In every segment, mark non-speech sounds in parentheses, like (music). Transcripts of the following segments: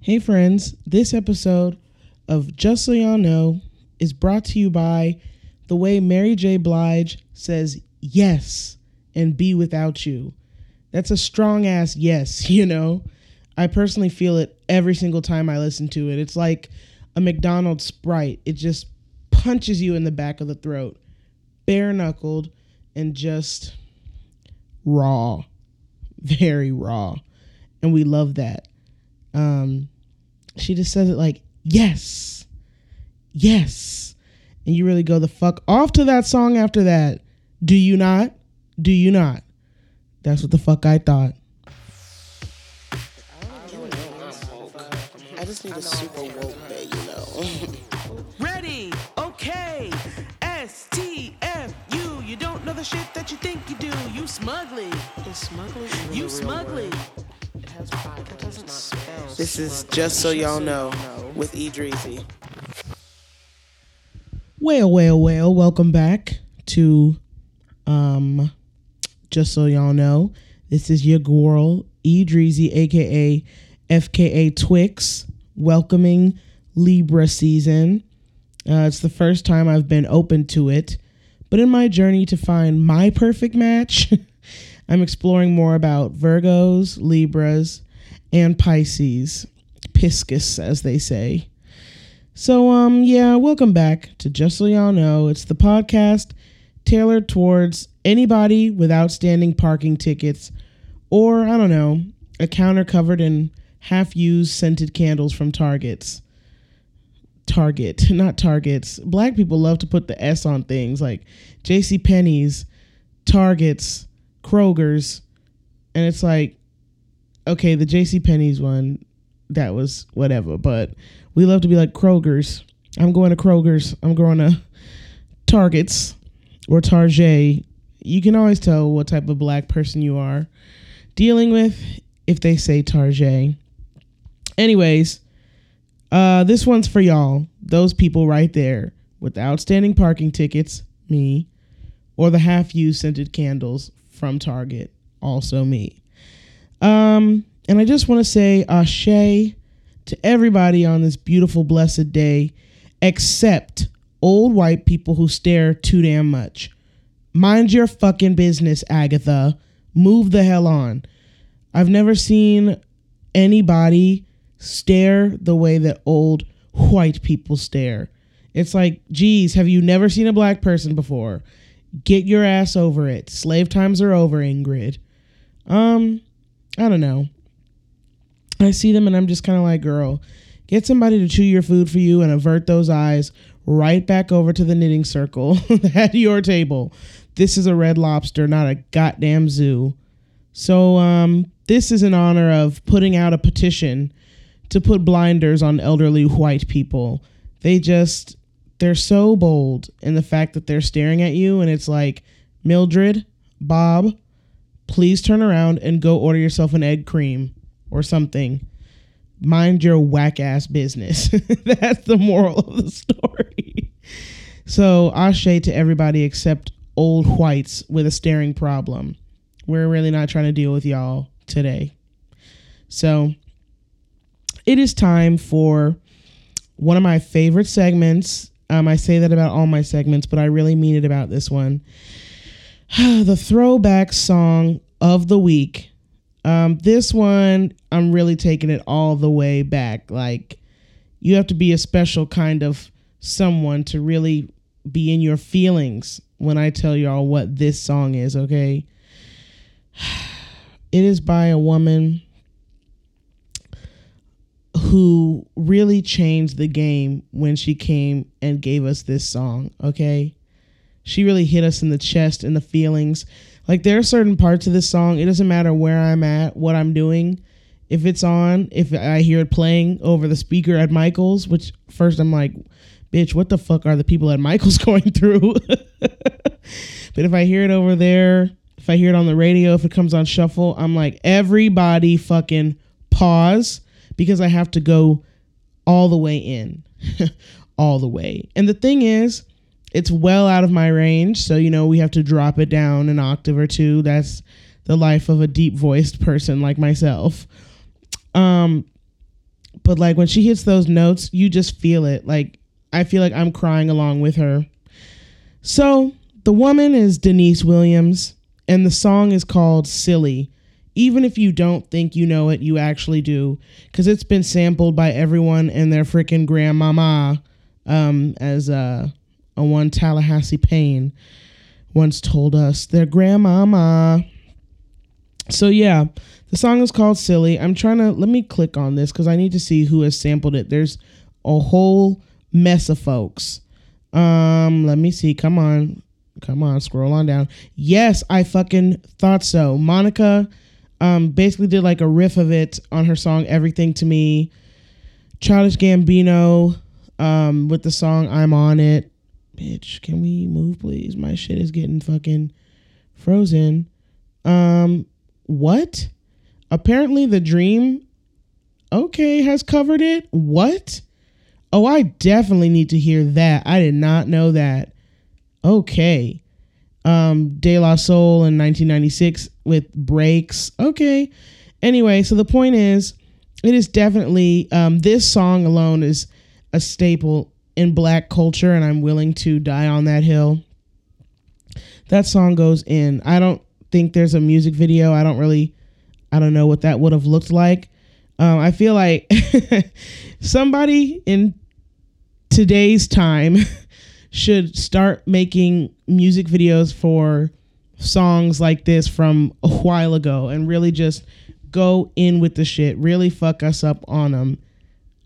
Hey, friends, this episode of Just So Y'all Know is brought to you by the way Mary J. Blige says yes and be without you. That's a strong ass yes, (laughs) you know? I personally feel it every single time I listen to it. It's like a McDonald's Sprite, it just punches you in the back of the throat, bare knuckled, and just raw, (laughs) very raw. And we love that. Um, she just says it like, yes, yes. And you really go the fuck off to that song after that. Do you not? Do you not? That's what the fuck I thought. I just need a super woke day, you know. (laughs) Ready, okay. S T F U. You don't know the shit that you think you do. You smugly. Is smuggling You smugly. This is Just So Y'all Know with E Dreezy. Well, well, well, welcome back to um just so y'all know, this is your girl E aka FKA Twix, welcoming Libra season. Uh, it's the first time I've been open to it, but in my journey to find my perfect match, (laughs) I'm exploring more about Virgos, Libras, and Pisces, Piscus, as they say. So, um, yeah, welcome back to Just So Y'all Know. It's the podcast tailored towards anybody with outstanding parking tickets or, I don't know, a counter covered in half used scented candles from Targets. Target, (laughs) not Targets. Black people love to put the S on things like J.C. Penney's, Targets, Kroger's, and it's like, okay, the J.C. Penney's one, that was whatever, but we love to be like Kroger's. I'm going to Kroger's. I'm going to Targets or Target. You can always tell what type of black person you are dealing with if they say Target. Anyways, uh, this one's for y'all, those people right there with the outstanding parking tickets, me, or the half used scented candles from Target, also me. Um, and I just want to say ashe to everybody on this beautiful, blessed day, except old white people who stare too damn much. Mind your fucking business, Agatha. Move the hell on. I've never seen anybody stare the way that old white people stare. It's like, geez, have you never seen a black person before? Get your ass over it. Slave times are over, Ingrid. Um, I don't know. I see them and I'm just kind of like, girl, get somebody to chew your food for you and avert those eyes right back over to the knitting circle (laughs) at your table. This is a red lobster, not a goddamn zoo. So, um, this is in honor of putting out a petition to put blinders on elderly white people. They just, they're so bold in the fact that they're staring at you and it's like, Mildred, Bob, please turn around and go order yourself an egg cream or something. Mind your whack ass business. (laughs) That's the moral of the story. So, ashe to everybody except old whites with a staring problem. We're really not trying to deal with y'all today. So, it is time for one of my favorite segments. Um, I say that about all my segments, but I really mean it about this one. (sighs) the throwback song of the week. Um, this one, I'm really taking it all the way back. Like, you have to be a special kind of someone to really be in your feelings when I tell y'all what this song is, okay? (sighs) It is by a woman who really changed the game when she came and gave us this song, okay? She really hit us in the chest and the feelings. Like there are certain parts of this song, it doesn't matter where I'm at, what I'm doing. If it's on, if I hear it playing over the speaker at Michael's, which first I'm like, bitch, what the fuck are the people at Michael's (laughs) going through? (laughs) but if I hear it over there, if I hear it on the radio, if it comes on shuffle, I'm like, everybody fucking pause because I have to go all the way in. (laughs) all the way. And the thing is, it's well out of my range. So, you know, we have to drop it down an octave or two. That's the life of a deep voiced person like myself. Um, but like when she hits those notes, you just feel it. Like I feel like I'm crying along with her. So the woman is Deniece Williams, and the song is called Silly. Even if you don't think you know it, you actually do, because it's been sampled by everyone and their freaking grandmama, um, as uh, a one Tallahassee Payne once told us. Their grandmama. So yeah, the song is called Silly. I'm trying to let me click on this because I need to see who has sampled it. There's a whole mess of folks. Um, let me see. Come on. Come on, scroll on down. Yes, I fucking thought so. Monica um basically did like a riff of it on her song Everything to Me. Childish Gambino um with the song I'm on it. Bitch, can we move please? My shit is getting fucking frozen. Um what? Apparently the dream okay has covered it. What? Oh, I definitely need to hear that. I did not know that. Okay. Um, De La Soul in 1996 with breaks. Okay. Anyway, so the point is, it is definitely um, this song alone is a staple in black culture, and I'm willing to die on that hill. That song goes in. I don't think there's a music video. I don't really, I don't know what that would have looked like. Um, I feel like (laughs) somebody in today's time (laughs) should start making music videos for songs like this from a while ago and really just go in with the shit, really fuck us up on them.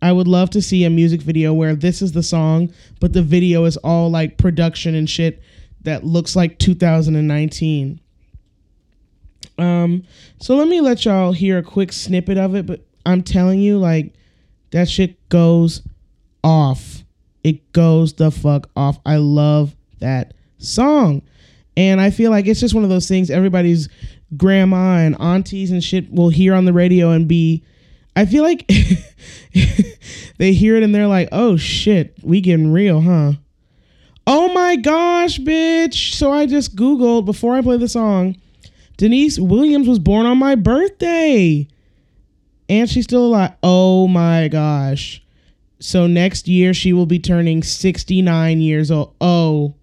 I would love to see a music video where this is the song, but the video is all like production and shit that looks like 2019. Um, so let me let y'all hear a quick snippet of it, but I'm telling you, like, that shit goes off. It goes the fuck off. I love that song. And I feel like it's just one of those things everybody's grandma and aunties and shit will hear on the radio and be I feel like (laughs) they hear it and they're like, "Oh shit, we getting real, huh?" Oh my gosh, bitch. So I just googled before I play the song. Deniece Williams was born on my birthday. And she's still alive. Oh my gosh. So next year she will be turning 69 years old. Oh,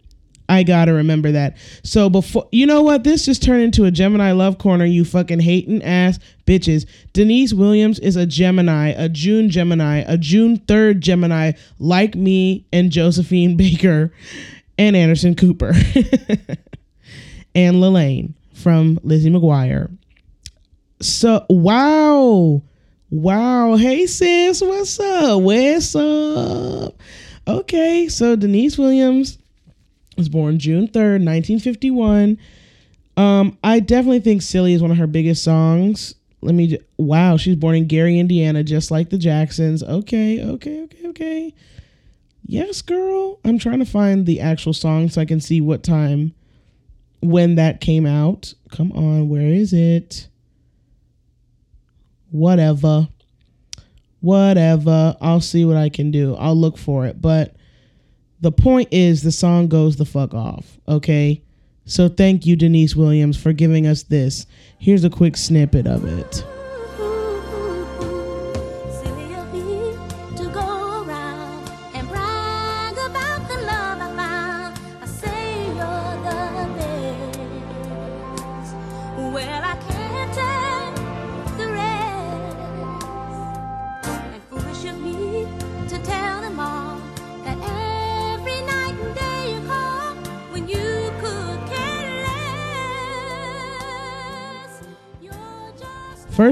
I gotta remember that. So before you know what, this just turned into a Gemini love corner. You fucking hating ass bitches. Deniece Williams is a Gemini, a June Gemini, a June third Gemini, like me and Josephine Baker and Anderson Cooper (laughs) and Lalaine from Lizzie McGuire. So wow, wow. Hey sis, what's up? What's up? Okay, so Deniece Williams was born June 3rd, 1951. Um, I definitely think Silly is one of her biggest songs. Let me, wow, she's born in Gary, Indiana, just like the Jacksons. Okay, okay, okay, okay. Yes, girl. I'm trying to find the actual song so I can see what time, when that came out. Come on, where is it? Whatever. Whatever. I'll see what I can do. I'll look for it. But the point is the song goes the fuck off okay so thank you deniece williams for giving us this here's a quick snippet of it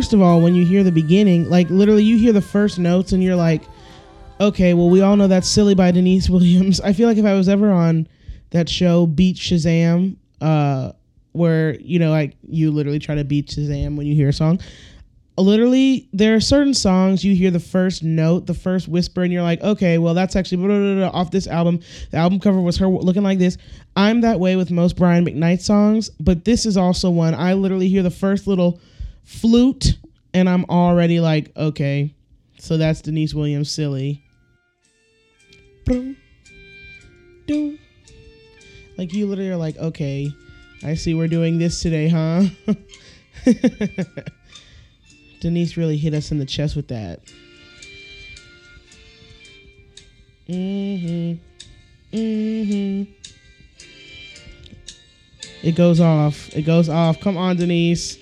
first of all when you hear the beginning like literally you hear the first notes and you're like okay well we all know that's silly by deniece (laughs) williams. I feel like if i was ever on that show beat shazam uh where you know like you literally try to beat shazam when you hear a song literally there are certain songs you hear the first note the first whisper and you're like okay well that's actually blah, blah, blah, off this album. The album cover was her looking like this. I'm that way with most brian mcknight songs but this is also one. I literally hear the first little flute and i'm already like okay so that's deniece williams silly like you literally are like okay i see we're doing this today huh (laughs) Deniece really hit us in the chest with that. Mhm. Mhm. It goes off. It goes off. Come on, Deniece.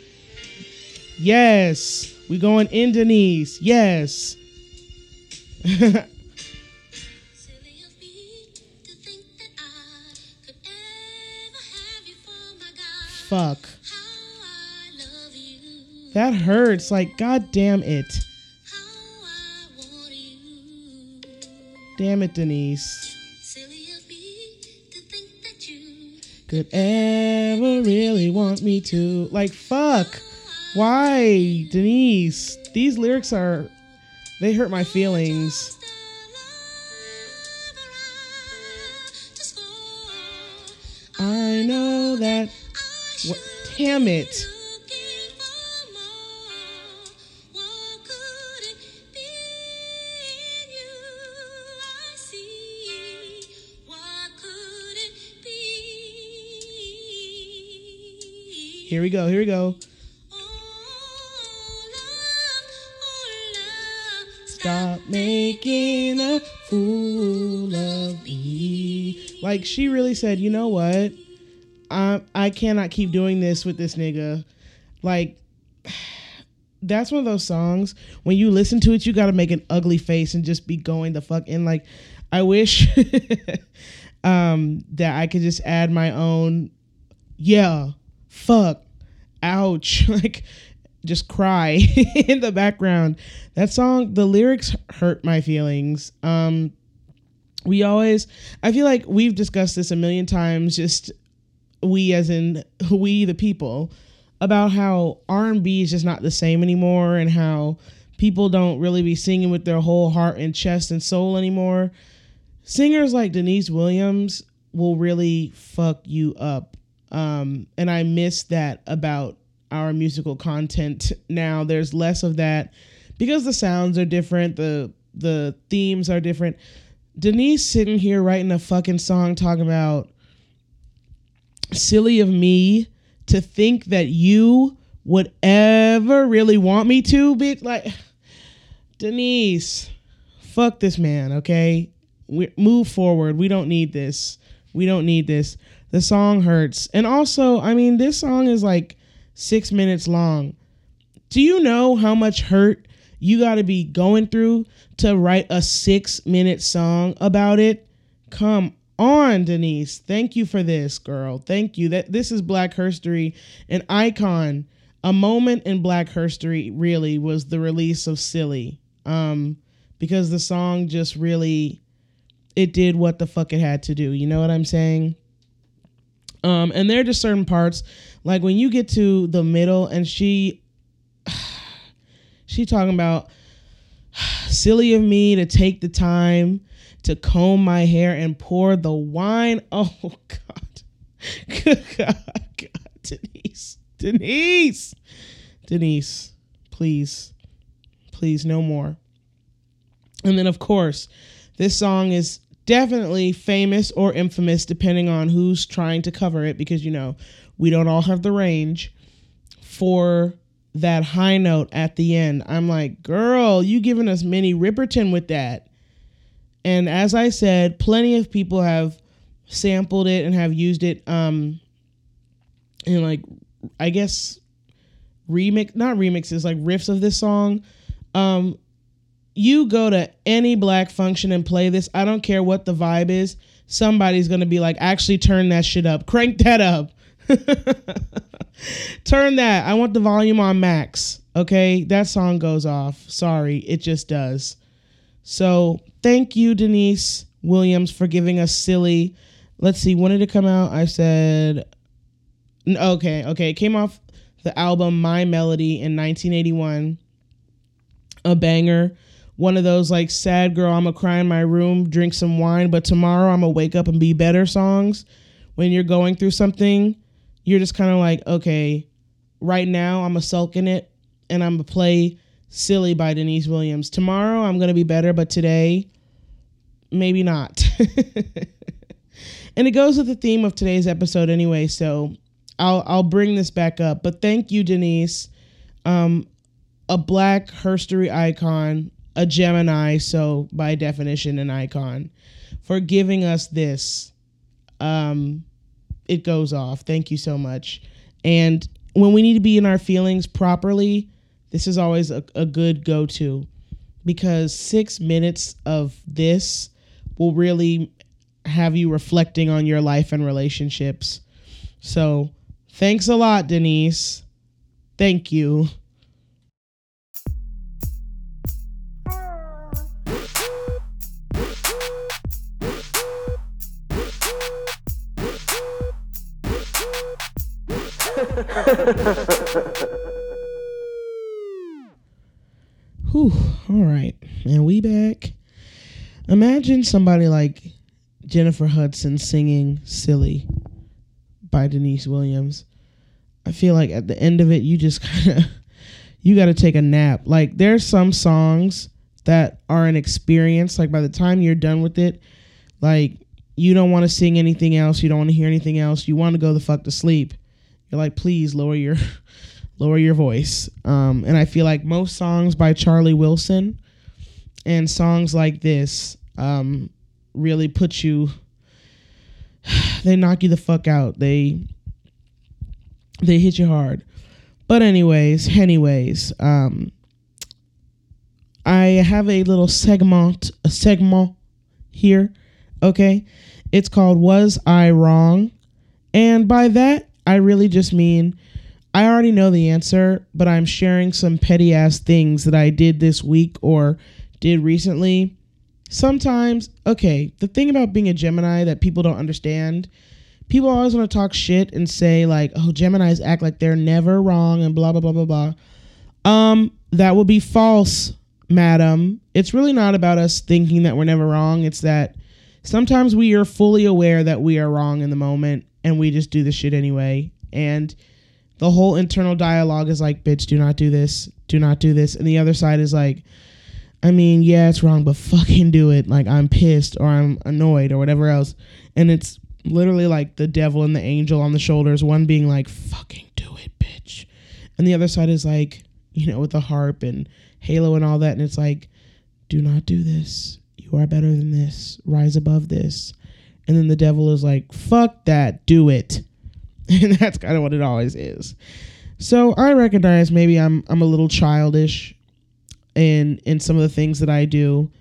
Yes. We going in Deniece. Yes. (laughs) Silly of me to think that I could ever have you for my God. Fuck. How I love you. That hurts. Like, god damn it. How I want you. Damn it, Deniece. Silly of me to think that you Could ever really want me to. Like, fuck. Why, Deniece? These lyrics are. They hurt my feelings. I know that. What? Damn it. Here we go. Here we go. Stop making a fool of me. Like she really said, you know what? I I cannot keep doing this with this nigga. Like (sighs) that's one of those songs when you listen to it, you got to make an ugly face and just be going the fuck in. Like I wish (laughs) um that I could just add my own yeah, fuck, ouch, (laughs) like just cry (laughs) in the background. That song, the lyrics hurt my feelings. Um we always I feel like we've discussed this a million times just we as in (laughs) we the people about how R&B is just not the same anymore and how people don't really be singing with their whole heart and chest and soul anymore. Singers like Deniece Williams will really fuck you up. Um, and I miss that about our musical content now. There's less of that because the sounds are different, the the themes are different. Deniece sitting here writing a fucking song talking about silly of me to think that you would ever really want me to bitch like deniece fuck this man okay? We move forward. We don't need this. We don't need this. The song hurts. And also i mean this song is like six minutes long. Do you know how much hurt you got to be going through to write a six minute song about it? Come on deniece. Thank you for this girl. Thank you. That this is black history an icon. A moment in black history really was the release of silly. Um because the song just really it did what the fuck it had to do. You know what i'm saying? Um and there are just certain parts like when you get to the middle and she (sighs) she talking about (sighs) silly of me to take the time to comb my hair and pour the wine. (laughs) Oh God. God, God, Deniece. Deniece. Deniece, please. Please, no more. And then of course, this song is definitely famous or infamous depending on who's trying to cover it because you know, we don't all have the range for that high note at the end. I'm like, girl, you giving us Minnie Riperton with that. And as I said, plenty of people have sampled it and have used it um in like I guess remix not remixes, like riffs of this song. Um you go to any black function and play this, I don't care what the vibe is, somebody's gonna be like, actually turn that shit up, crank that up. (laughs) Turn that. I want the volume on max. Okay, that song goes off. Sorry, it just does. So thank you, Deniece Williams, for giving us silly. Let's see, when did it come out? I said, okay, okay. It came off the album My Melody in 1981. A banger. One of those like sad girl, I'm gonna cry in my room, drink some wine, but tomorrow I'm gonna wake up and be better songs. When you're going through something, you're just kind of like, okay, right now I'm a sulk in it and I'm gonna play Silly by Deniece Williams. Tomorrow I'm gonna be better, but today, maybe not. (laughs) and it goes with the theme of today's episode anyway, so I'll I'll bring this back up. But thank you, Deniece. Um, a black herstory icon. a Gemini, so by definition, an icon, for giving us this. Um, it goes off. Thank you so much. And when we need to be in our feelings properly, this is always a, a good go to because six minutes of this will really have you reflecting on your life and relationships. So, thanks a lot, Deniece. Thank you. (laughs) Whew. All right. And we back. Imagine somebody like Jennifer Hudson singing Silly by Deniece Williams. I feel like at the end of it, you just (laughs) kind of you got to take a nap. Like there's some songs that are an experience. Like by the time you're done with it, like you don't want to sing anything else. You don't want to hear anything else. You want to go the fuck to sleep. You're like, please lower your (laughs) lower your voice. Um, and I feel like most songs by Charlie Wilson and songs like this um, really put you. (sighs) They knock you the fuck out. They they hit you hard. But anyways, anyways, um, I have a little segment, a segment here. Okay, it's called "Was I Wrong?" and by that I really just mean I already know the answer, but I'm sharing some petty ass things that I did this week or did recently. Sometimes, okay, the thing about being a Gemini that people don't understand, people always want to talk shit and say, like, oh, Geminis act like they're never wrong and blah, blah, blah, blah, blah. Um, that would be false, madam. It's really not about us thinking that we're never wrong. It's that sometimes we are fully aware that we are wrong in the moment and we just do the shit anyway. And the whole internal dialogue is like, bitch, do not do this, do not do this. And the other side is like, I mean, yeah, it's wrong, but fucking do it. Like, I'm pissed or I'm annoyed or whatever else. And it's literally like the devil and the angel on the shoulders, one being like, fucking do it, bitch. And the other side is like, you know, with the harp and Halo and all that. And it's like, do not do this. You are better than this. Rise above this. And then the devil is like, fuck that, do it. (laughs) And that's kind of what it always is. So I recognize maybe I'm I'm a little childish in in some of the things that I do,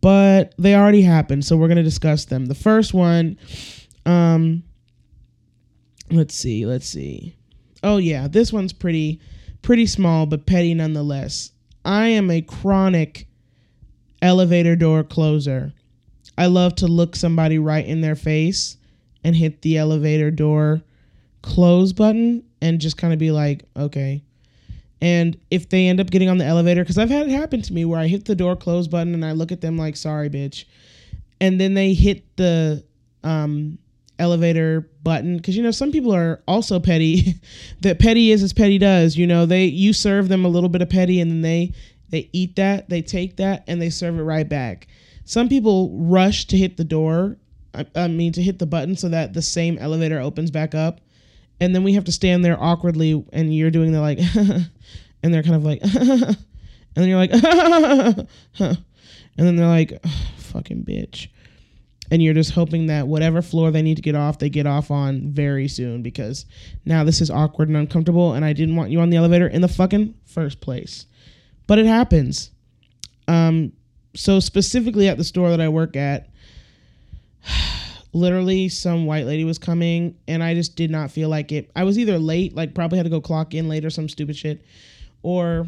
but they already happened, so we're gonna discuss them. The first one, um, let's see, let's see. Oh yeah, this one's pretty pretty small but petty nonetheless. I am a chronic elevator door closer. I love to look somebody right in their face and hit the elevator door close button and just kind of be like, okay. And if they end up getting on the elevator, because I've had it happen to me where I hit the door close button and I look at them like, sorry, bitch. And then they hit the um, elevator button. Because, you know, some people are also petty. (laughs) that petty is as petty does. You know, they you serve them a little bit of petty and then they they eat that, they take that, and they serve it right back. Some people rush to hit the door, I, I mean, to hit the button so that the same elevator opens back up. And then we have to stand there awkwardly and you're doing the like (laughs) and they're kind of like (laughs) and then you're like (laughs) and then they're like (sighs) fucking bitch. And you're just hoping that whatever floor they need to get off they get off on very soon because now this is awkward and uncomfortable and i didn't want you on the elevator in the fucking first place. But it happens. Um so specifically at the store that i work at (sighs) literally some white lady was coming and I just did not feel like it. I was either late, like probably had to go clock in late or some stupid shit, or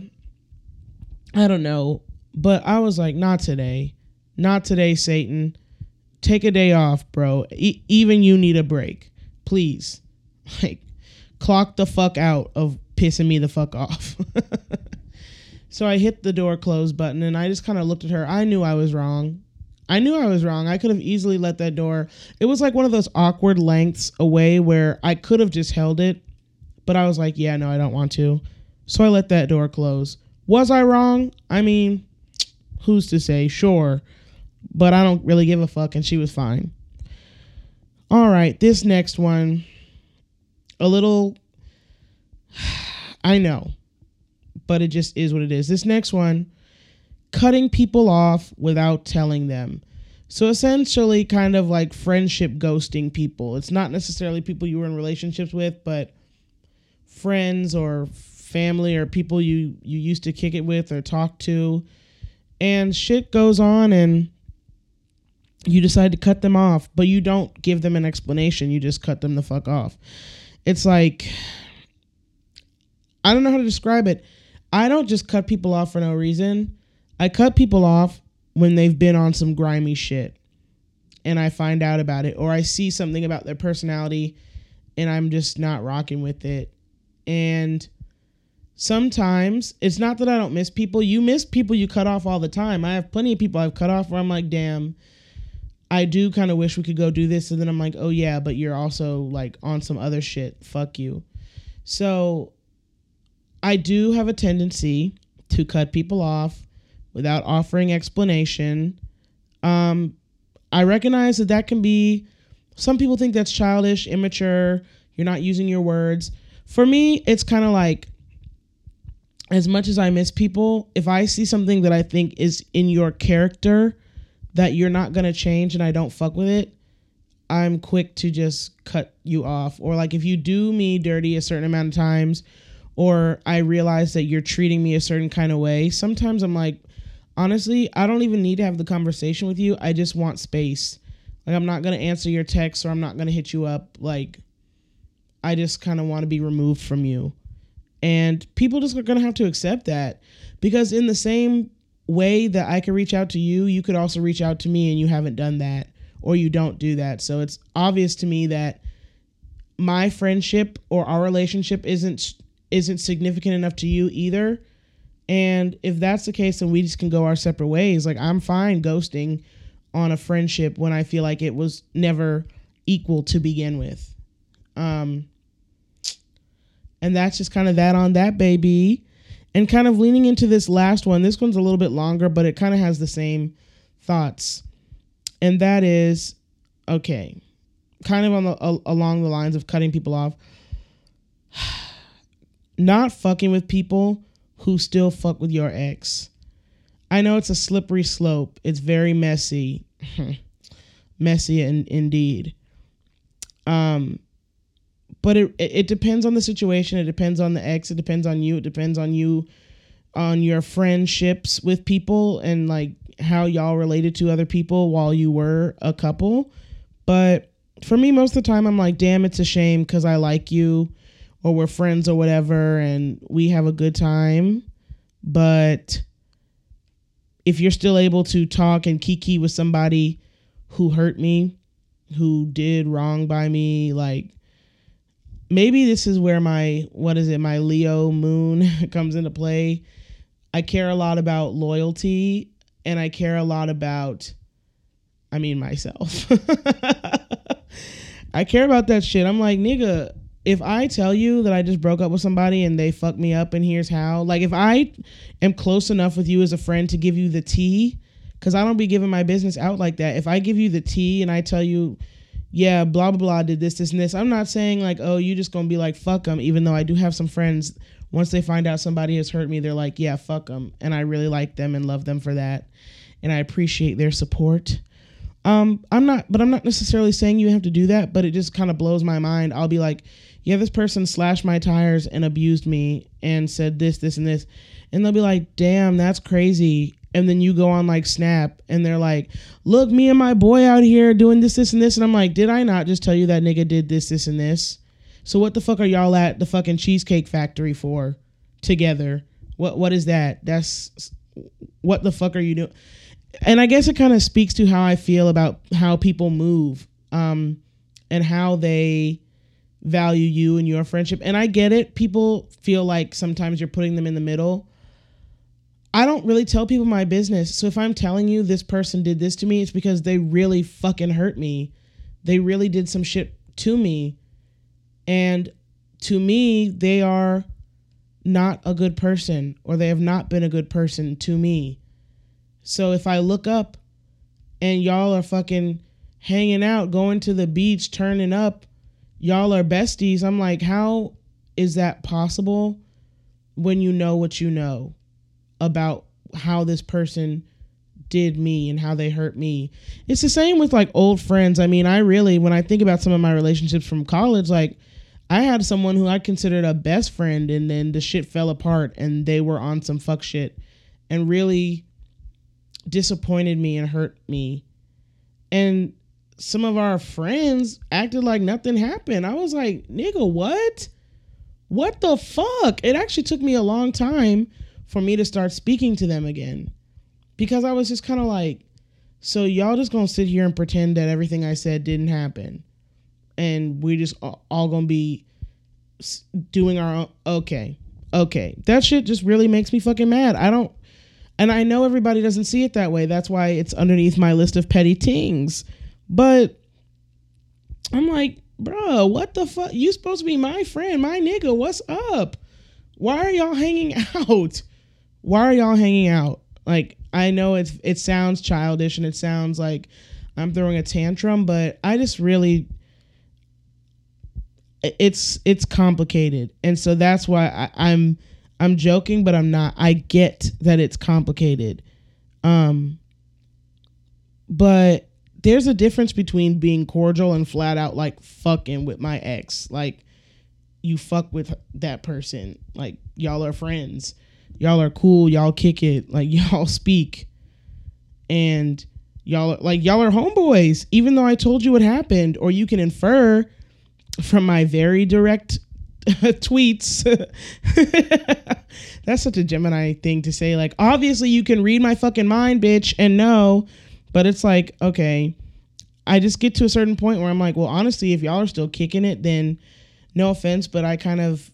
I don't know. But I was like, not today. Not today, Satan. Take a day off, bro. E- even you need a break. Please. (laughs) Like, clock the fuck out of pissing me the fuck off. (laughs) so I hit the door close button and I just kind of looked at her. I knew I was wrong. I knew I was wrong. I could have easily let that door. It was like one of those awkward lengths away where I could have just held it, but I was like, yeah, no, I don't want to. So I let that door close. Was I wrong? I mean, who's to say? Sure. But I don't really give a fuck, and she was fine. All right, this next one, a little. (sighs) I know, but it just is what it is. This next one cutting people off without telling them. So essentially, kind of like friendship ghosting people. It's not necessarily people you were in relationships with, but friends or family or people you you used to kick it with or talk to and shit goes on and you decide to cut them off but you don't give them an explanation you just cut them the fuck off it's like i don't know how to describe it i don't just cut people off for no reason i cut people off when they've been on some grimy shit and i find out about it or i see something about their personality and i'm just not rocking with it and sometimes it's not that I don't miss people. You miss people you cut off all the time. I have plenty of people I've cut off where I'm like, damn, I do kind of wish we could go do this. And then I'm like, oh yeah, but you're also like on some other shit. Fuck you. So I do have a tendency to cut people off without offering explanation. Um, I recognize that that can be, some people think that's childish, immature. You're not using your words. For me, it's kind of like, as much as I miss people, if I see something that I think is in your character that you're not gonna change and I don't fuck with it, I'm quick to just cut you off. Or like if you do me dirty a certain amount of times, or I realize that you're treating me a certain kind of way, sometimes I'm like, honestly, I don't even need to have the conversation with you. I just want space. Like I'm not gonna answer your text or I'm not gonna hit you up. Like I just kind of want to be removed from you. And people just are going to have to accept that because, in the same way that I could reach out to you, you could also reach out to me and you haven't done that or you don't do that. So it's obvious to me that my friendship or our relationship isn't isn't significant enough to you either. And if that's the case, then we just can go our separate ways. Like I'm fine ghosting on a friendship when I feel like it was never equal to begin with. Um and that's just kind of that on that baby. And kind of leaning into this last one. This one's a little bit longer, but it kind of has the same thoughts. And that is okay. Kind of on the a, along the lines of cutting people off. (sighs) Not fucking with people who still fuck with your ex. I know it's a slippery slope. It's very messy. (laughs) messy in, indeed. Um but it it depends on the situation. It depends on the ex. It depends on you. It depends on you, on your friendships with people and like how y'all related to other people while you were a couple. But for me, most of the time, I'm like, damn, it's a shame because I like you, or we're friends or whatever, and we have a good time. But if you're still able to talk and kiki with somebody who hurt me, who did wrong by me, like maybe this is where my what is it my leo moon (laughs) comes into play. I care a lot about loyalty and i care a lot about i mean myself. (laughs) I care about that shit. I'm like nigga if i tell you that i just broke up with somebody and they fuck me up and here's how like if i am close enough with you as a friend to give you the tea because i don't be giving my business out like that if i give you the tea and i tell you yeah, blah blah blah did this, this, and this. I'm not saying like, oh, you just gonna be like, fuck them. Even though I do have some friends, once they find out somebody has hurt me, they're like, yeah, fuck them, and I really like them and love them for that, and I appreciate their support. Um, I'm not, but I'm not necessarily saying you have to do that, but it just kind of blows my mind. I'll be like, yeah, this person slashed my tires and abused me and said this, this, and this, and they'll be like, damn, that's crazy and then you go on like Snap and they're like, "Look, me and my boy out here doing this, this, and this," and I'm like, "Did I not just tell you that nigga did this, this, and this?" So what the fuck are y'all at the fucking cheesecake factory for together? What what is that? That's what the fuck are you doing? And I guess it kind of speaks to how I feel about how people move um, and how they value you and your friendship. And I get it. People feel like sometimes you're putting them in the middle I don't really tell people my business. So if I'm telling you this person did this to me, it's because they really fucking hurt me. They really did some shit to me. And to me, they are not a good person or they have not been a good person to me. So if I look up and y'all are fucking hanging out, going to the beach, turning up, y'all are besties, I'm like, how is that possible when you know what you know? about how this person did me and how they hurt me. It's the same with like old friends. I mean, I really when I think about some of my relationships from college, like I had someone who I considered a best friend and then the shit fell apart and they were on some fuck shit and really disappointed me and hurt me. And some of our friends acted like nothing happened. I was like, nigga, what? What the fuck? It actually took me a long time for me to start speaking to them again because I was just kind of like, so y'all just gonna sit here and pretend that everything I said didn't happen, and we just all gonna be doing our own. Okay, okay, that shit just really makes me fucking mad. I don't, and I know everybody doesn't see it that way. That's why it's underneath my list of petty tings. But I'm like, bro, what the fuck? You supposed to be my friend, my nigga. What's up? Why are y'all hanging (laughs) out? Why are y'all hanging out? Like, I know it's it sounds childish and it sounds like I'm throwing a tantrum, but I just really it's it's complicated. And so that's why I, I'm I'm joking, but I'm not. I get that it's complicated. Um but there's a difference between being cordial and flat out like fucking with my ex. Like you fuck with that person. Like y'all are friends. Y'all are cool. Y'all kick it. Like (laughs) y'all speak. And y'all are like y'all are homeboys. Even though I told you what happened, or you can infer from my very direct (laughs) tweets. (laughs) That's such a Gemini thing to say. Like, obviously, you can read my fucking mind, bitch, and know. But it's like, okay, I just get to a certain point where I'm like, well, honestly, if y'all are still kicking it, then no offense, but I kind of,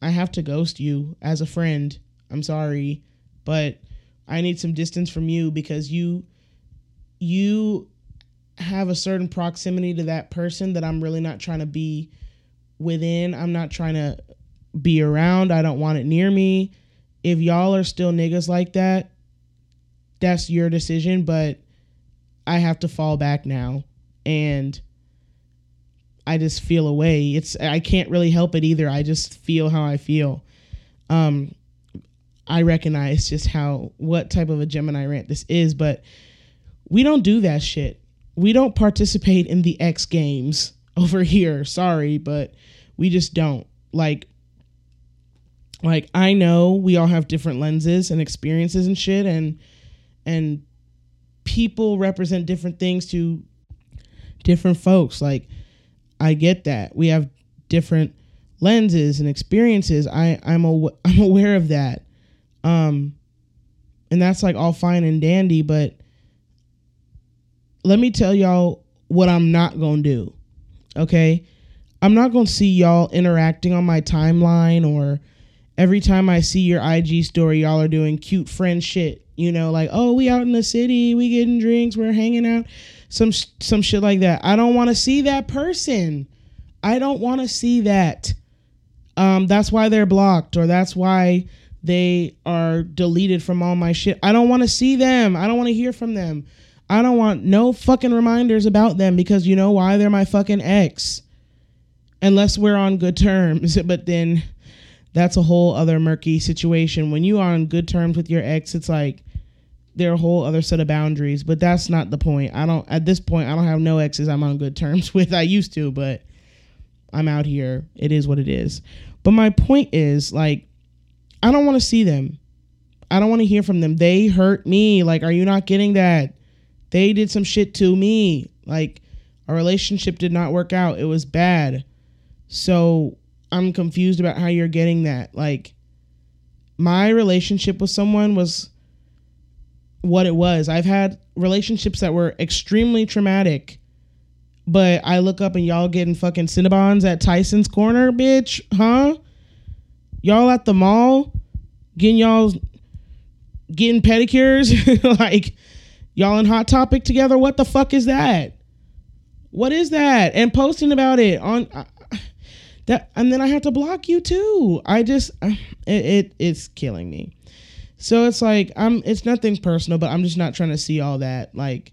I have to ghost you as a friend. I'm sorry, but I need some distance from you because you, you have a certain proximity to that person that I'm really not trying to be within. I'm not trying to be around. I don't want it near me. If y'all are still niggas like that, that's your decision, but I have to fall back now and I just feel away. It's I can't really help it either. I just feel how I feel. Um I recognize just how what type of a Gemini rant this is, but we don't do that shit. We don't participate in the X games (laughs) over here. Sorry, but we just don't. Like like I know we all have different lenses and experiences and shit and and people represent different things to different folks. Like I get that. We have different lenses and experiences. I I'm aw- (laughs) I'm aware of that. Um and that's like all fine and dandy, but let me tell y'all what I'm not going to do. Okay? I'm not going to see y'all interacting on my timeline or every time I see your IG story y'all are doing cute friend shit. You know, like, "Oh, we out in the city, we getting drinks, we're hanging out." Some some shit like that. I don't want to see that person. I don't want to see that. Um that's why they're blocked or that's why they are deleted from all my shit. I don't want to see them. I don't want to hear from them. I don't want no fucking reminders about them because you know why? They're my fucking ex. Unless we're on good terms. (laughs) But then that's a whole other murky situation. When you are on good terms with your ex, it's like there are a whole other set of boundaries. But that's not the point. I don't at this point I don't have no exes I'm on good terms (laughs) with. I used to, but I'm out here. It is what it is. But my point is like I don't want to see them. I don't want to hear from them. They hurt me. Like, are you not getting that? They did some shit to me. Like, our relationship did not work out. It was bad. So I'm confused about how you're getting that. Like, my relationship with someone was what it was. I've had relationships that were extremely traumatic, but I look up and y'all getting fucking Cinnabons at Tyson's Corner, bitch, huh? Y'all at the mall getting y'all getting pedicures, (laughs) like y'all in Hot Topic together. What the fuck is that? What is that? And posting about it on that, and then I have to block you too. I just uh, it, it it's killing me. So it's like I'm. It's nothing personal, but I'm just not trying to see all that. Like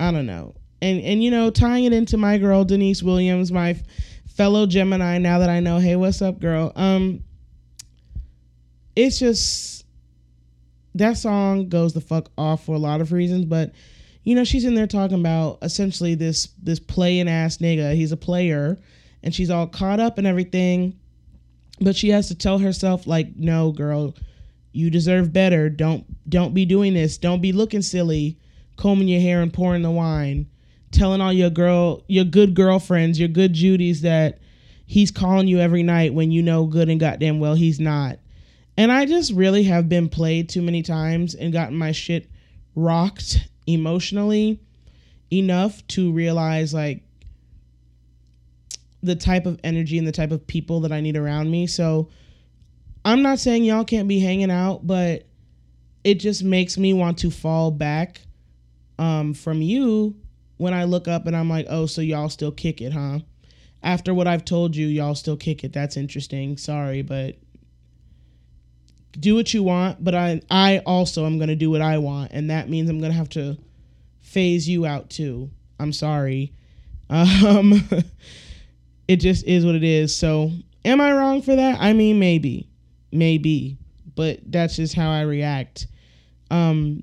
I don't know. And and you know, tying it into my girl Deniece Williams, my fellow Gemini. Now that I know, hey, what's up, girl? Um, it's just that song goes the fuck off for a lot of reasons, but you know, she's in there talking about essentially this this playing ass nigga. He's a player and she's all caught up and everything. But she has to tell herself like, "No, girl, you deserve better. Don't don't be doing this. Don't be looking silly, combing your hair and pouring the wine, telling all your girl your good girlfriends, your good Judies that he's calling you every night when you know good and goddamn well he's not." And I just really have been played too many times and gotten my shit rocked emotionally enough to realize like the type of energy and the type of people that I need around me. So I'm not saying y'all can't be hanging out, but it just makes me want to fall back um, from you when I look up and I'm like, oh, so y'all still kick it, huh? After what I've told you, y'all still kick it. That's interesting. Sorry, but do what you want, but I I also am gonna do what I want, and that means I'm gonna have to phase you out too. I'm sorry. (laughs) Um, it just is what it is. So, am I wrong for that? I mean, maybe, maybe, but that's just how I react. Um,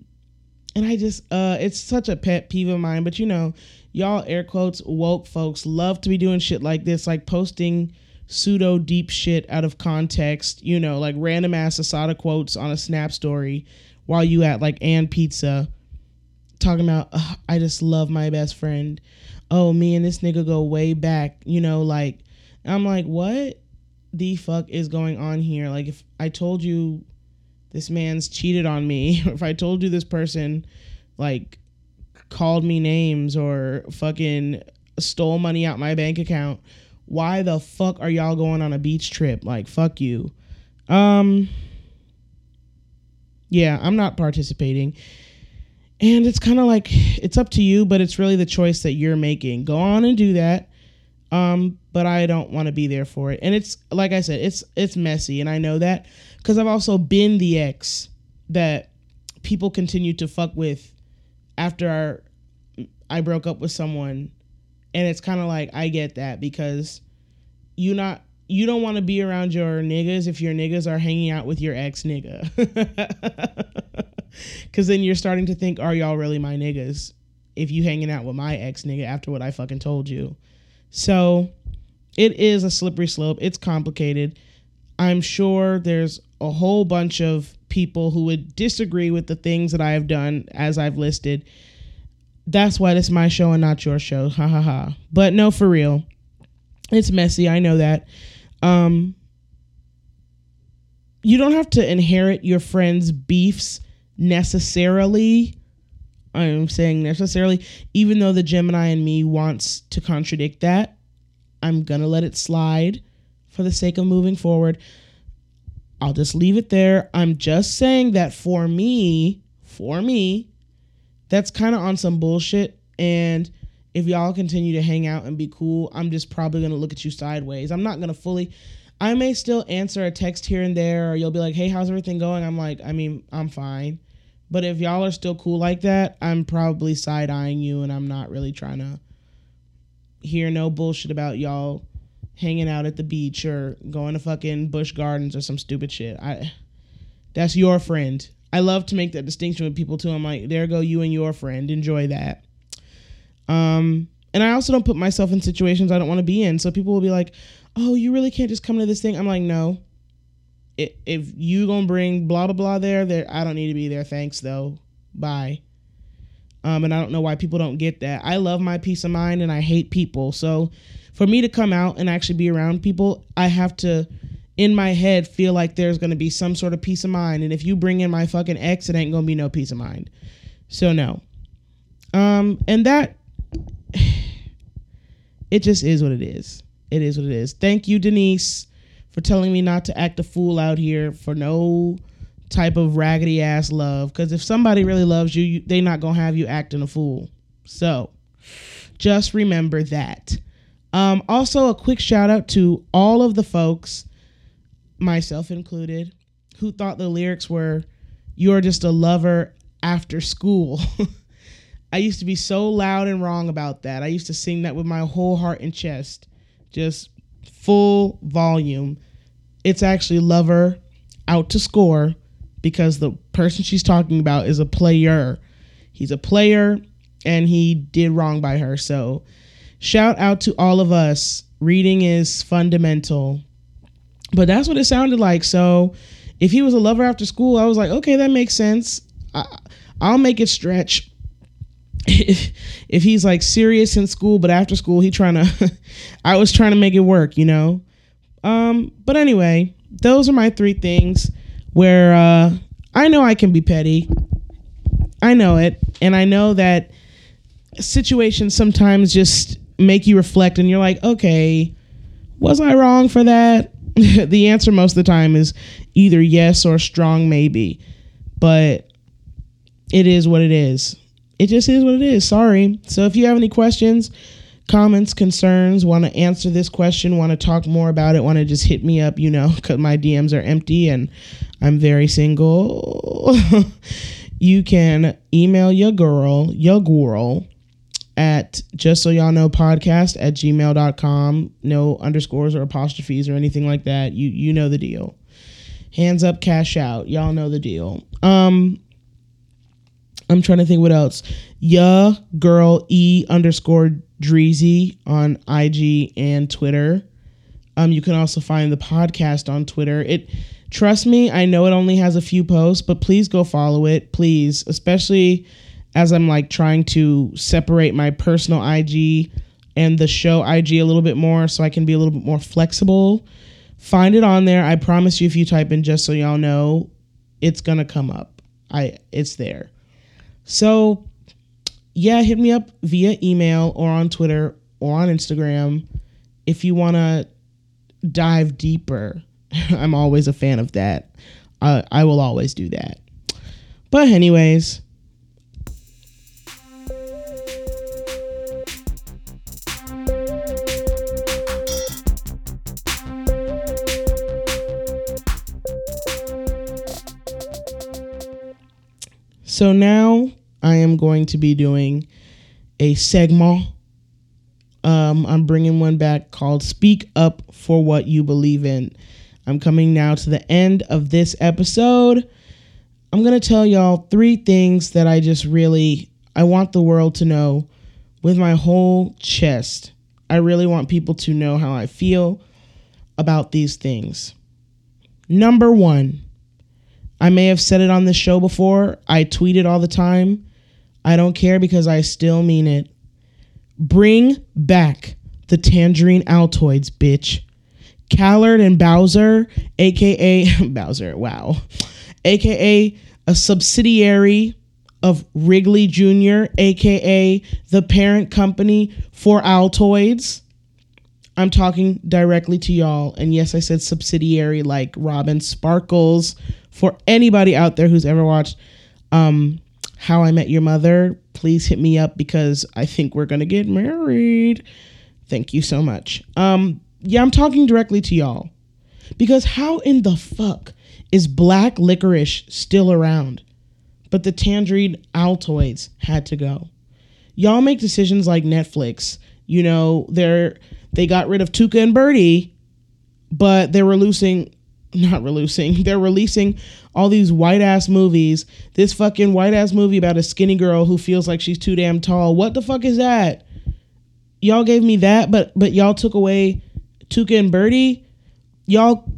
and I just uh, it's such a pet peeve of mine. But you know, y'all air quotes woke folks love to be doing shit like this, like posting pseudo deep shit out of context, you know, like random ass Assata quotes on a snap story while you at like and pizza talking about I just love my best friend. Oh, me and this nigga go way back, you know, like I'm like, what the fuck is going on here? Like if I told you this man's cheated on me, (laughs) if I told you this person like called me names or fucking stole money out my bank account, why the fuck are y'all going on a beach trip? Like fuck you. Um yeah, I'm not participating. And it's kind of like it's up to you, but it's really the choice that you're making. Go on and do that. Um, but I don't want to be there for it. And it's like I said, it's it's messy, and I know that because I've also been the ex that people continue to fuck with after our, I broke up with someone, and it's kind of like I get that because you not you don't want to be around your niggas if your niggas are hanging out with your ex nigga. (laughs) Cause then you're starting to think, are y'all really my niggas? If you hanging out with my ex nigga after what I fucking told you. So it is a slippery slope. It's complicated. I'm sure there's a whole bunch of people who would disagree with the things that I have done as I've listed. That's why it's my show and not your show. Ha ha ha. But no, for real. It's messy. I know that. Um, you don't have to inherit your friends' beefs necessarily. I'm saying necessarily, even though the Gemini in me wants to contradict that, I'm gonna let it slide for the sake of moving forward. I'll just leave it there. I'm just saying that for me, for me, that's kind of on some bullshit. And if y'all continue to hang out and be cool, I'm just probably gonna look at you sideways. I'm not gonna fully. I may still answer a text here and there, or you'll be like, "Hey, how's everything going?" I'm like, I mean, I'm fine. But if y'all are still cool like that, I'm probably side eyeing you, and I'm not really trying to hear no bullshit about y'all hanging out at the beach or going to fucking Busch Gardens or some stupid shit. I that's your friend. I love to make that distinction with people too. I'm like, there go you and your friend. Enjoy that. Um, and I also don't put myself in situations I don't want to be in. So people will be like, "Oh, you really can't just come to this thing." I'm like, "No. If, if you gonna bring blah blah blah there, there, I don't need to be there. Thanks though. Bye." Um, and I don't know why people don't get that. I love my peace of mind and I hate people. So for me to come out and actually be around people, I have to, in my head, feel like there's gonna be some sort of peace of mind. And if you bring in my fucking ex, it ain't gonna be no peace of mind. So no. Um, and that (sighs) it just is what it is. It is what it is. Thank you, Deniece, for telling me not to act a fool out here for no type of raggedy ass love. Because if somebody really loves you, you they not gonna have you acting a fool. So just remember that. Um, also, a quick shout out to all of the folks, myself included, who thought the lyrics were "You're just a lover after school." (laughs) I used to be so loud and wrong about that. I used to sing that with my whole heart and chest, just full volume. It's actually lover out to score because the person she's talking about is a player. He's a player and he did wrong by her. So, shout out to all of us. Reading is fundamental. But that's what it sounded like. So, if he was a lover after school, I was like, okay, that makes sense. I, I'll make it stretch. (laughs) If, he's like serious in school, but after school, he trying (laughs) to, I was trying to make it work, you know? Um, but anyway, those are my three things where uh, I know I can be petty. I know it. And I know that situations sometimes just make you reflect and you're like, okay, was I wrong for that? (laughs) the answer most of the time is either yes or strong maybe. But it is what it is. It just is what it is. Sorry. So if you have any questions, comments, concerns, want to answer this question, want to talk more about it, want to just hit me up, you know, (laughs) because my DMs are empty and I'm very single. (laughs) you can email your girl, your girl, at just so y'all know podcast at gmail.com. No underscores or apostrophes or anything like that. You you know the deal. Hands up, cash out. Y'all know the deal. Um I'm trying to think what else. Yeah, girl E underscore Dreezy on IG and Twitter. Um, you can also find the podcast on Twitter. It trust me, I know it only has a few posts, but please go follow it, please, especially as I'm like trying to separate my personal IG and the show IG a little bit more so I can be a little bit more flexible. Find it on there. I promise you if you type in just so y'all know, it's going to come up. I it's there. So, yeah, hit me up via email or on Twitter or on Instagram if you want to dive deeper. (laughs) I'm always a fan of that. I, I will always do that. But, anyways, So now I am going to be doing a segment. Um, I'm bringing one back called Speak Up for What You Believe in. I'm coming now to the end of this episode. I'm going to tell y'all three things that I just really I want the world to know with my whole chest. I really want people to know how I feel about these things. Number 1, I may have said it on this show before. I tweet it all the time. I don't care because I still mean it. Bring back the Tangerine Altoids, bitch. Callard and Bowser, aka (laughs) Bowser, wow, aka a subsidiary of Wrigley Jr., aka the parent company for Altoids. I'm talking directly to y'all. And yes, I said subsidiary like Robin Sparkles. For anybody out there who's ever watched um, How I Met Your Mother, please hit me up because I think we're going to get married. Thank you so much. Um, yeah, I'm talking directly to y'all. Because how in the fuck is black licorice still around? But the tangerine Altoids had to go. Y'all make decisions like Netflix. You know, they're they got rid of Tuca and Bertie, but they were releasing not releasing, (laughs) they're releasing all these white ass movies. This fucking white ass movie about a skinny girl who feels like she's too damn tall. What the fuck is that? Y'all gave me that, but but y'all took away Tuca and Bertie. Y'all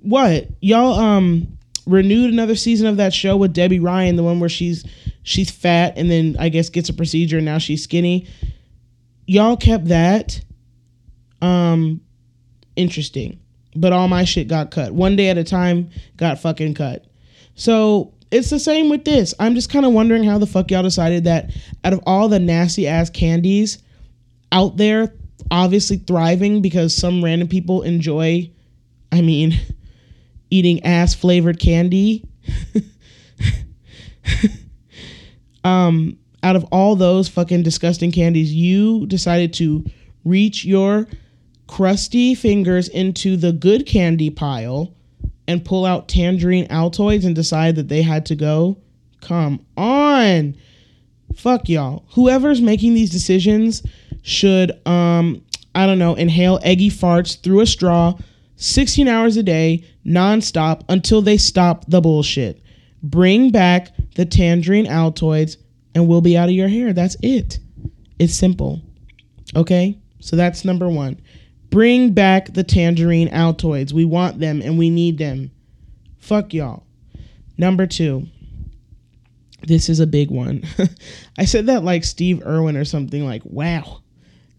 what? Y'all um renewed another season of that show with Debby Ryan, the one where she's she's fat and then I guess gets a procedure and now she's skinny. Y'all kept that um interesting but all my shit got cut. One day at a time got fucking cut. So it's the same with this. I'm just kind of wondering how the fuck y'all decided that out of all the nasty ass candies out there obviously thriving because some random people enjoy i mean (laughs) eating ass flavored candy. (laughs) Um out of all those fucking disgusting candies you decided to reach your crusty fingers into the good candy pile and pull out tangerine altoids and decide that they had to go? Come on. Fuck y'all. Whoever's making these decisions should um I don't know, inhale eggy farts through a straw 16 hours a day, nonstop until they stop the bullshit. Bring back the tangerine Altoids and we'll be out of your hair. That's it. It's simple. Okay? So that's number one. Bring back the tangerine Altoids. We want them and we need them. Fuck y'all. Number two. This is a big one. (laughs) I said that like Steve Irwin or something like, wow,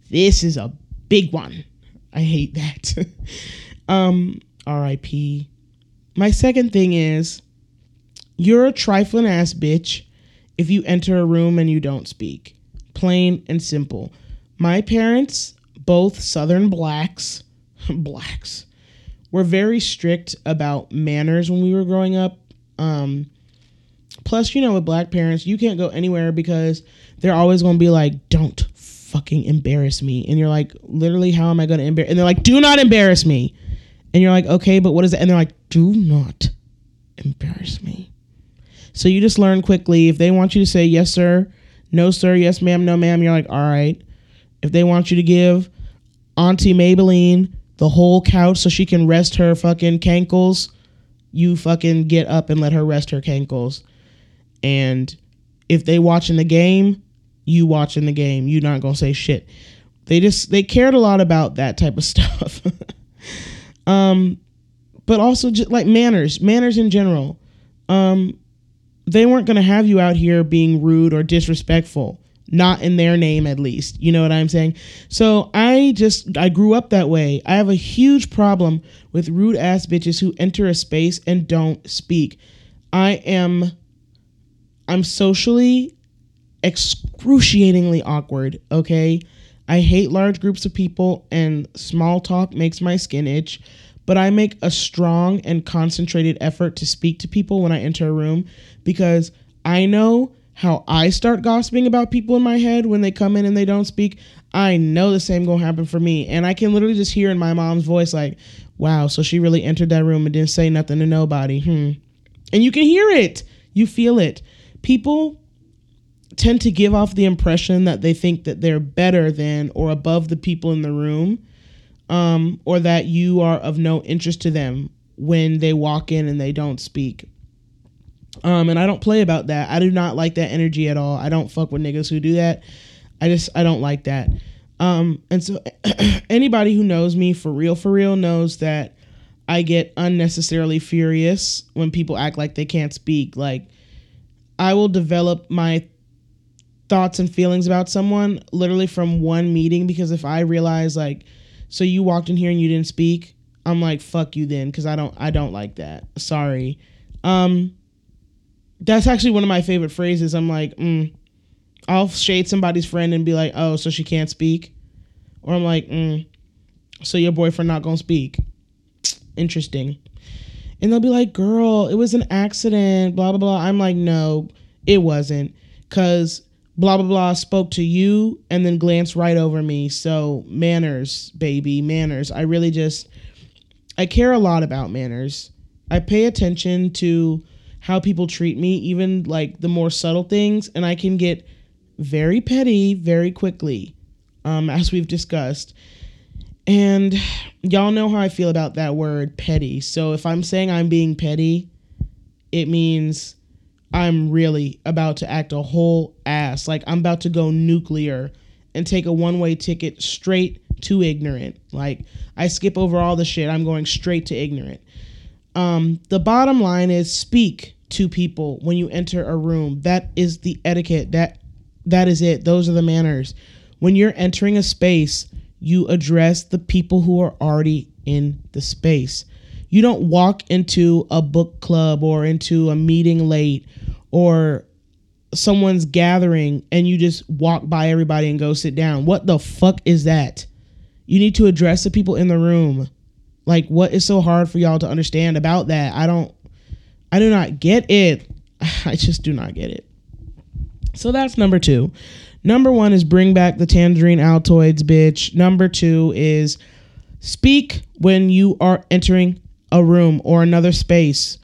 this is a big one. I hate that. (laughs) um, RIP. My second thing is you're a trifling ass bitch if you enter a room and you don't speak. Plain and simple. My parents, both Southern blacks, (laughs) blacks, were very strict about manners when we were growing up. Um, plus, you know, with black parents, you can't go anywhere because they're always going to be like, don't fucking embarrass me. And you're like, literally, how am I going to embarrass? And they're like, do not embarrass me. And you're like, okay, but what is it? And they're like, do not embarrass me. So you just learn quickly. If they want you to say yes, sir, no, sir, yes, ma'am, no, ma'am, you're like, all right. If they want you to give Auntie Maybelline the whole couch so she can rest her fucking cankles, you fucking get up and let her rest her cankles. And if they watching the game, you watching the game. You not gonna say shit. They just they cared a lot about that type of (laughs) stuff. um, but also just like manners, manners in general. Um, they weren't gonna have you out here being rude or disrespectful. Not in their name, at least. You know what I'm saying? So I just I grew up that way. I have a huge problem with rude ass bitches who enter a space and don't speak. I am I'm socially excruciatingly awkward, okay? I hate large groups of people and small talk makes my skin itch, but I make a strong and concentrated effort to speak to people when I enter a room because I know how I start gossiping about people in my head when they come in and they don't speak. I know the same gonna happen for me. And I can literally just hear in my mom's voice, like, wow, so she really entered that room and didn't say nothing to nobody. Hmm. And you can hear it. You feel it. People tend to give off the impression that they think that they're better than or above the people in the room um, or that you are of no interest to them when they walk in and they don't speak. Um, and I don't play about that. I do not like that energy at all. I don't fuck with niggas who do that. I just I don't like that. Um, and so (clears throat) anybody who knows me for real, for real, knows that I get unnecessarily furious when people act like they can't speak. Like I will develop my thoughts and feelings about someone literally from one meeting because if I realize like so you walked in here and you didn't speak, I'm like fuck you then cuz I don't I don't like that. Sorry. Um that's actually one of my favorite phrases. I'm like, mm. I'll shade somebody's friend and be like, "Oh, so she can't speak." Or I'm like, mm. "So your boyfriend not to speak." Interesting. And they'll be like, "Girl, it was an accident, blah blah blah." I'm like, "No, it wasn't." Cuz blah blah blah spoke to you and then glanced right over me. So manners, baby, manners. I really just I care a lot about manners. I pay attention to how people treat me, even like the more subtle things, and I can get very petty very quickly, um, as we've discussed. And y'all know how I feel about that word petty. So if I'm saying I'm being petty, it means I'm really about to act a whole ass. Like I'm about to go nuclear and take a one way ticket straight to ignorant. Like I skip over all the shit, I'm going straight to ignorant. Um, the bottom line is speak to people when you enter a room. That is the etiquette. That that is it. Those are the manners. When you're entering a space, you address the people who are already in the space. You don't walk into a book club or into a meeting late or someone's gathering and you just walk by everybody and go sit down. What the fuck is that? You need to address the people in the room. Like what is so hard for y'all to understand about that? I don't I do not get it. (sighs) I just do not get it. So that's number 2. Number 1 is bring back the tangerine Altoids bitch. Number 2 is speak when you are entering a room or another space.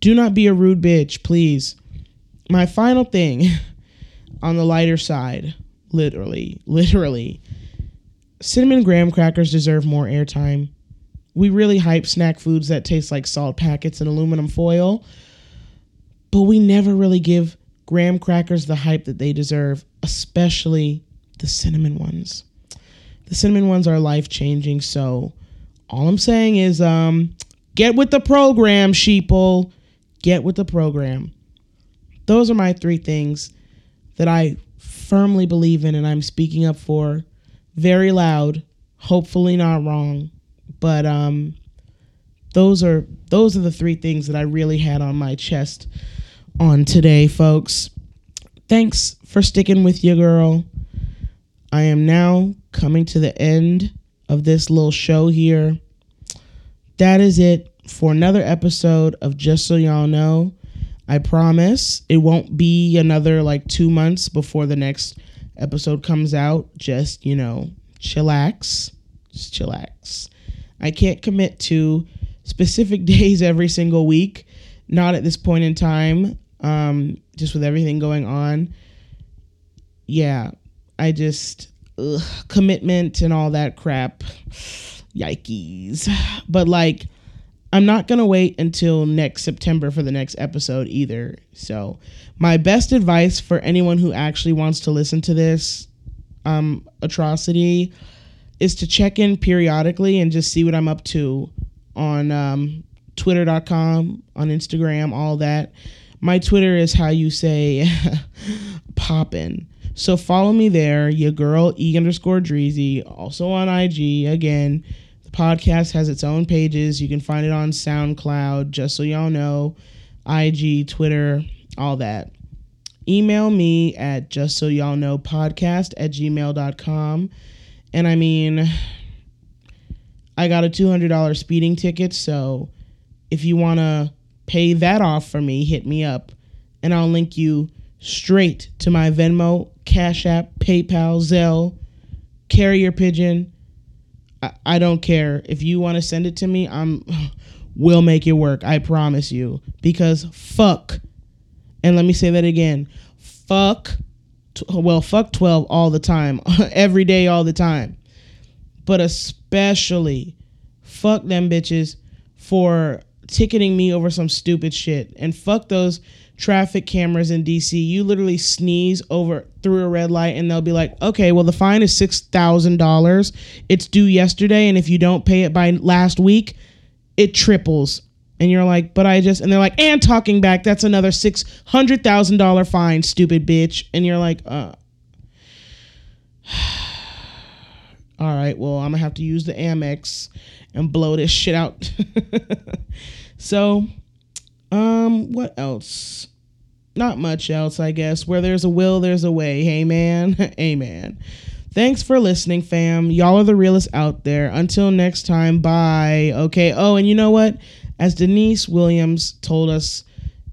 Do not be a rude bitch, please. My final thing (laughs) on the lighter side, literally, literally, cinnamon graham crackers deserve more airtime we really hype snack foods that taste like salt packets and aluminum foil, but we never really give graham crackers the hype that they deserve, especially the cinnamon ones. The cinnamon ones are life changing, so all I'm saying is um get with the program, sheeple. Get with the program. Those are my three things that I firmly believe in and I'm speaking up for very loud, hopefully not wrong. But um those are those are the three things that I really had on my chest on today, folks. Thanks for sticking with your girl. I am now coming to the end of this little show here. That is it for another episode of Just So Y'all Know. I promise it won't be another like two months before the next episode comes out. Just, you know, chillax. Just chillax. I can't commit to specific (laughs) days every single week. Not at this point in time. Um, just with everything going on. Yeah, I just ugh, commitment and all that crap. (sighs) Yikes. But like I'm not going to wait until next September for the next episode either. So, my best advice for anyone who actually wants to listen to this um atrocity is to check in periodically and just see what I'm up to on um twitter.com, on Instagram, all that. My Twitter is how you say (laughs) poppin'. So follow me there, your girl E underscore Dreezy, also on IG. Again, the podcast has its own pages. You can find it on SoundCloud, just so y'all know, IG, Twitter, all that. Email me at just so y'all know podcast at gmail.com. And I mean, I got a $200 speeding ticket, so if you want to pay that off for me, hit me up and I'll link you straight to my Venmo, Cash App, PayPal, Zelle, carrier pigeon. I, I don't care. If you want to send it to me, I'm (sighs) will make it work. I promise you. Because fuck. And let me say that again. Fuck well, fuck 12 all the time. (laughs) Every day all the time. But especially fuck them bitches for ticketing me over some stupid shit. And fuck those traffic cameras in DC. You literally sneeze over through a red light and they'll be like, "Okay, well the fine is $6,000. It's due yesterday and if you don't pay it by last week, it triples." And you're like, "But I just..." And they're like, "And talking back, that's another $600,000 fine, stupid bitch." And you're like, "Uh (sighs) all right, well, I'm gonna have to use the Amex and blow this shit out. (laughs) so, um, what else? Not much else, I guess. Where there's a will, there's a way. Hey, man. (laughs) Amen. Thanks for listening, fam. Y'all are the realest out there. Until next time, bye. Okay. Oh, and you know what? As Deniece Williams told us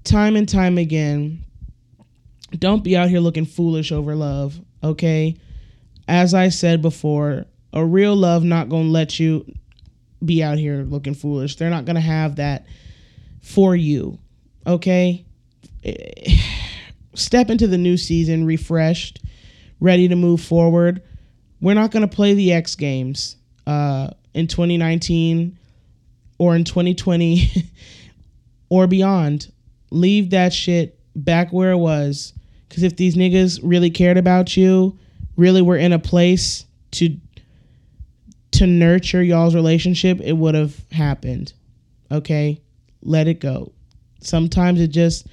time and time again, don't be out here looking foolish over love. Okay. As I said before, a real love not gonna let you be out here looking foolish. They're not gonna have that for you. Okay? (sighs) Step into the new season refreshed, ready to move forward. We're not gonna play the X Games uh, in 2019 or in 2020 (laughs) or beyond. Leave that shit back where it was. Cause if these niggas really cared about you, really were in a place to to nurture y'all's relationship, it would have happened. Okay? Let it go. Sometimes it just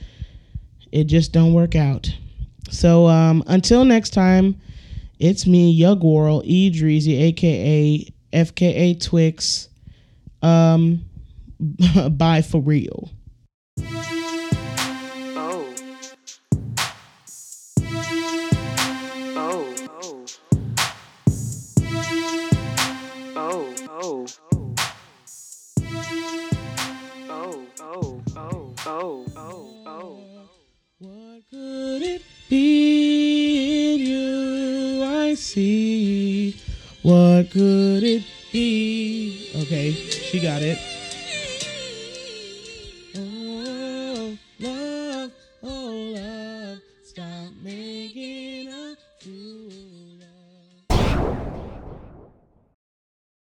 it just don't work out. So um until next time, it's me, girl, E Dreezy, aka FKA Twix um, (laughs) Bye For Real. Oh. Oh. Oh. What could it be you I see? What could it be? Okay, she got it.